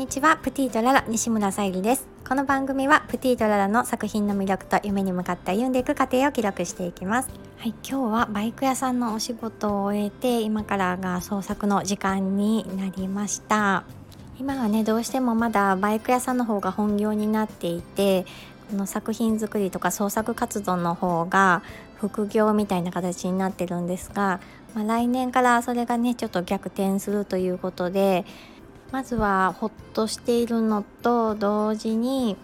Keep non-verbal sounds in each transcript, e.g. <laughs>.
にちは。プティとララ西村さゆりです。この番組はプティとララの作品の魅力と夢に向かって歩んでいく過程を記録していきます。はい今日はバイク屋さんのお仕事を終えて今からが創作の時間になりました。今はねどうしてもまだバイク屋さんの方が本業になっていてこの作品作りとか創作活動の方が副業みたいな形になってるんですが、まあ、来年からそれがねちょっと逆転するということでまずはほっとしているのと同時に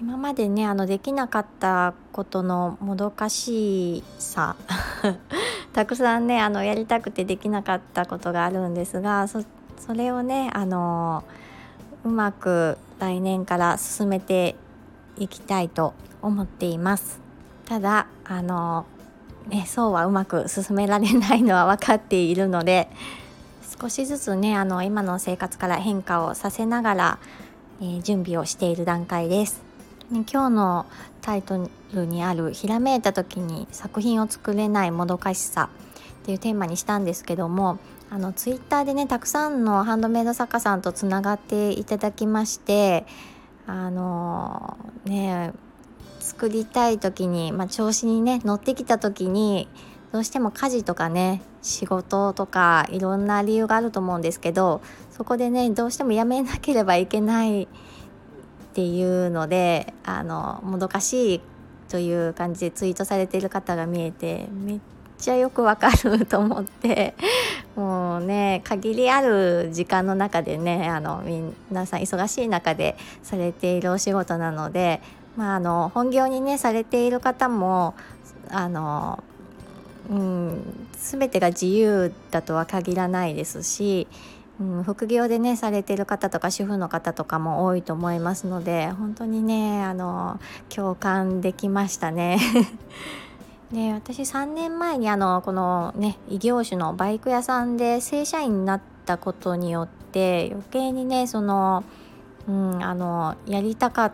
今までねあのできなかったことのもどかしさ <laughs> たくさんねあのやりたくてできなかったことがあるんですがそれをねあのうまく来年から進めていきたいと思っています。ただあのねそうはうまく進められないのは分かっているので少しずつねあの今の生活から変化をさせながら、えー、準備をしている段階です。ね、今日のタイトルにある「ひらめいた時に作品を作れないもどかしさ」っていうテーマにしたんですけどもあのツイッターでねたくさんのハンドメイド作家さんとつながっていただきましてあのね作りたい時に、まあ、調子にね乗ってきた時にどうしても家事とかね仕事とかいろんな理由があると思うんですけどそこでねどうしてもやめなければいけないっていうのであのもどかしいという感じでツイートされている方が見えてめっちゃよくわかると思ってもうね限りある時間の中でねあの皆さん忙しい中でされているお仕事なので、まあ、あの本業にねされている方もあのうん、全てが自由だとは限らないですし、うん、副業でねされてる方とか主婦の方とかも多いと思いますので本当にねあの共感できましたね。で <laughs> 私3年前にあのこのね異業種のバイク屋さんで正社員になったことによって余計にねその、うん、あのやりたかっ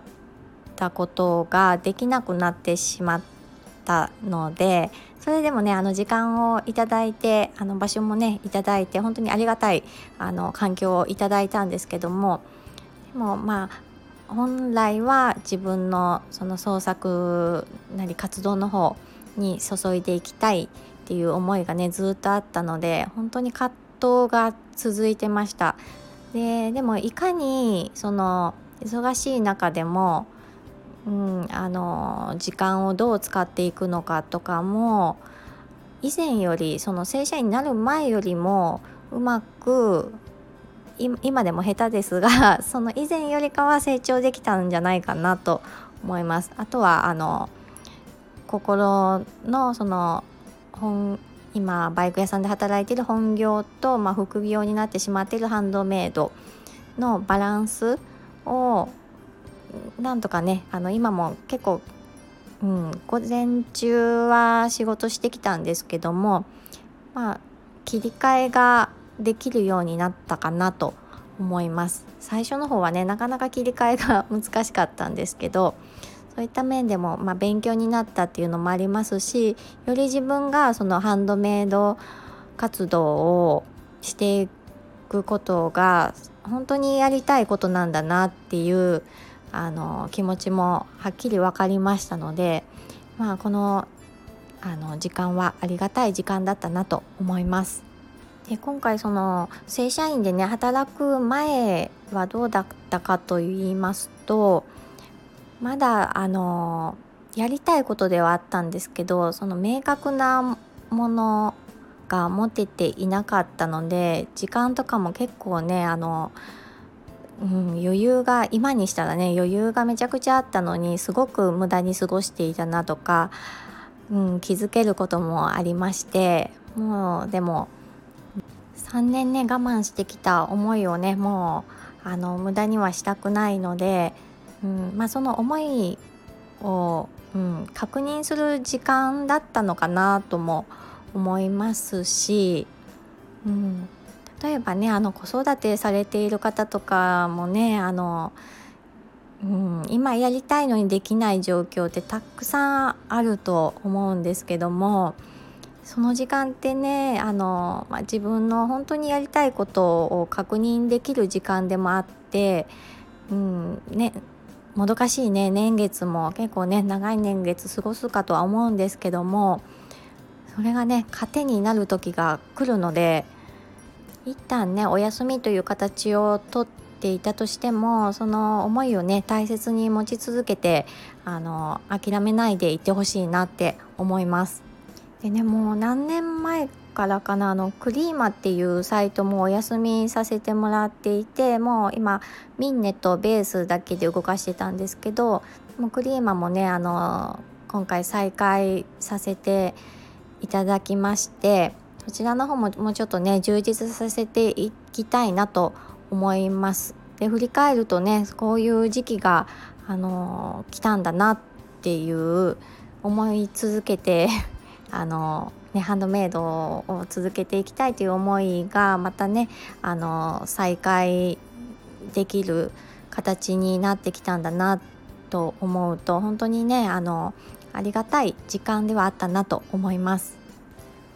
たことができなくなってしまってたのでそれでもねあの時間をいただいてあの場所もねいただいて本当にありがたいあの環境をいただいたんですけどもでもまあ本来は自分のその創作なり活動の方に注いでいきたいっていう思いがねずっとあったので本当に葛藤が続いてました。ででもいかにその忙しい中でもうん、あの時間をどう使っていくのかとかも以前よりその正社員になる前よりもうまく今でも下手ですが <laughs> その以前よりかは成長できたんじゃないかなと思います。あとはあの心のその本今バイク屋さんで働いてる本業と、まあ、副業になってしまっているハンドメイドのバランスをなんとかねあの今も結構、うん、午前中は仕事してきたんですけどもまあ切り替えができるようになったかなと思います。最初の方はねなかなか切り替えが <laughs> 難しかったんですけどそういった面でも、まあ、勉強になったっていうのもありますしより自分がそのハンドメイド活動をしていくことが本当にやりたいことなんだなっていうあの気持ちもはっきり分かりましたので、まあ、このあの時間はありがたい時間だったなと思います。で今回その正社員でね働く前はどうだったかと言いますとまだあのやりたいことではあったんですけどその明確なものが持てていなかったので時間とかも結構ねあのうん、余裕が今にしたらね余裕がめちゃくちゃあったのにすごく無駄に過ごしていたなとか、うん、気づけることもありましてもうでも3年ね我慢してきた思いをねもうあの無駄にはしたくないので、うんまあ、その思いを、うん、確認する時間だったのかなとも思いますし、うん、例えばねあの子育てされている方とかもねあの、うん、今やりたいのにできない状況ってたくさんあると思うんですけどもその時間ってねあの、まあ、自分の本当にやりたいことを確認できる時間でもあって、うんね、もどかしいね年月も結構ね長い年月過ごすかとは思うんですけどもそれがね糧になる時が来るので一旦ねお休みという形をとっていたとしてもその思いをね大切に持ち続けてあの諦めないでいてほしいなって思います。でねもう何年前からかなあのクリーマっていうサイトもお休みさせてもらっていてもう今ミンネとベースだけで動かしてたんですけどもうクリーマもねあの今回再開させていただきましてそちらの方ももうちょっとね充実させていきたいなと思います。で振り返るとねこういう時期があの来たんだなっていう思い続けて <laughs> あの、ね、ハンドメイドを続けていきたいという思いがまたねあの再開できる形になってきたんだなと思うと本当にねあのありがたい時間ではあったなと思います。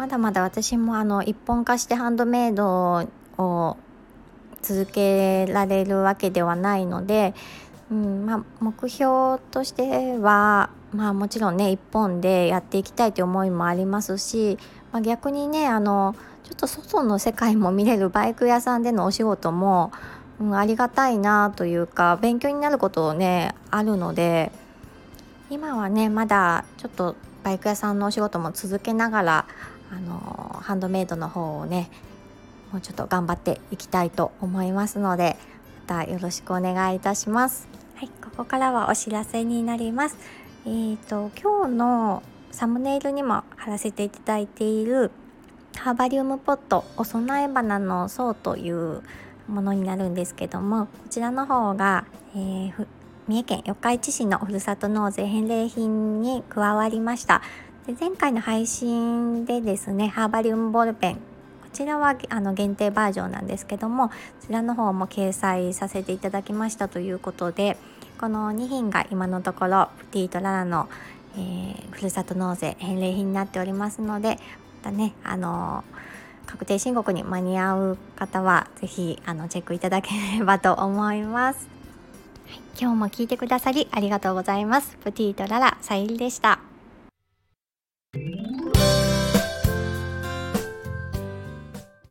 まだまだ私もあの一本化してハンドメイドを続けられるわけではないので、うんまあ、目標としてはまあもちろんね一本でやっていきたいという思いもありますし、まあ、逆にねあのちょっと外の世界も見れるバイク屋さんでのお仕事も、うん、ありがたいなというか勉強になることねあるので今はねまだちょっとバイク屋さんのお仕事も続けながらあのハンドメイドの方をねもうちょっと頑張っていきたいと思いますのでまたよろしくお願いいたします。はい、ここからはお知らせになります。えーと、今日のサムネイルにも貼らせていただいているハーバリウムポットお供え花の層というものになるんですけどもこちらの方が、えー、三重県四日市市のふるさと納税返礼品に加わりましたで前回の配信でですねハーバリウムボールペンこちらはあの限定バージョンなんですけどもこちらの方も掲載させていただきましたということでこの2品が今のところプティとララの、えー、ふるさと納税返礼品になっておりますのでまたねあの確定申告に間に合う方は是非あのチェックいただければと思います、はい、今日も聞いてくださりありがとうございます。プティとララさゆりでした。you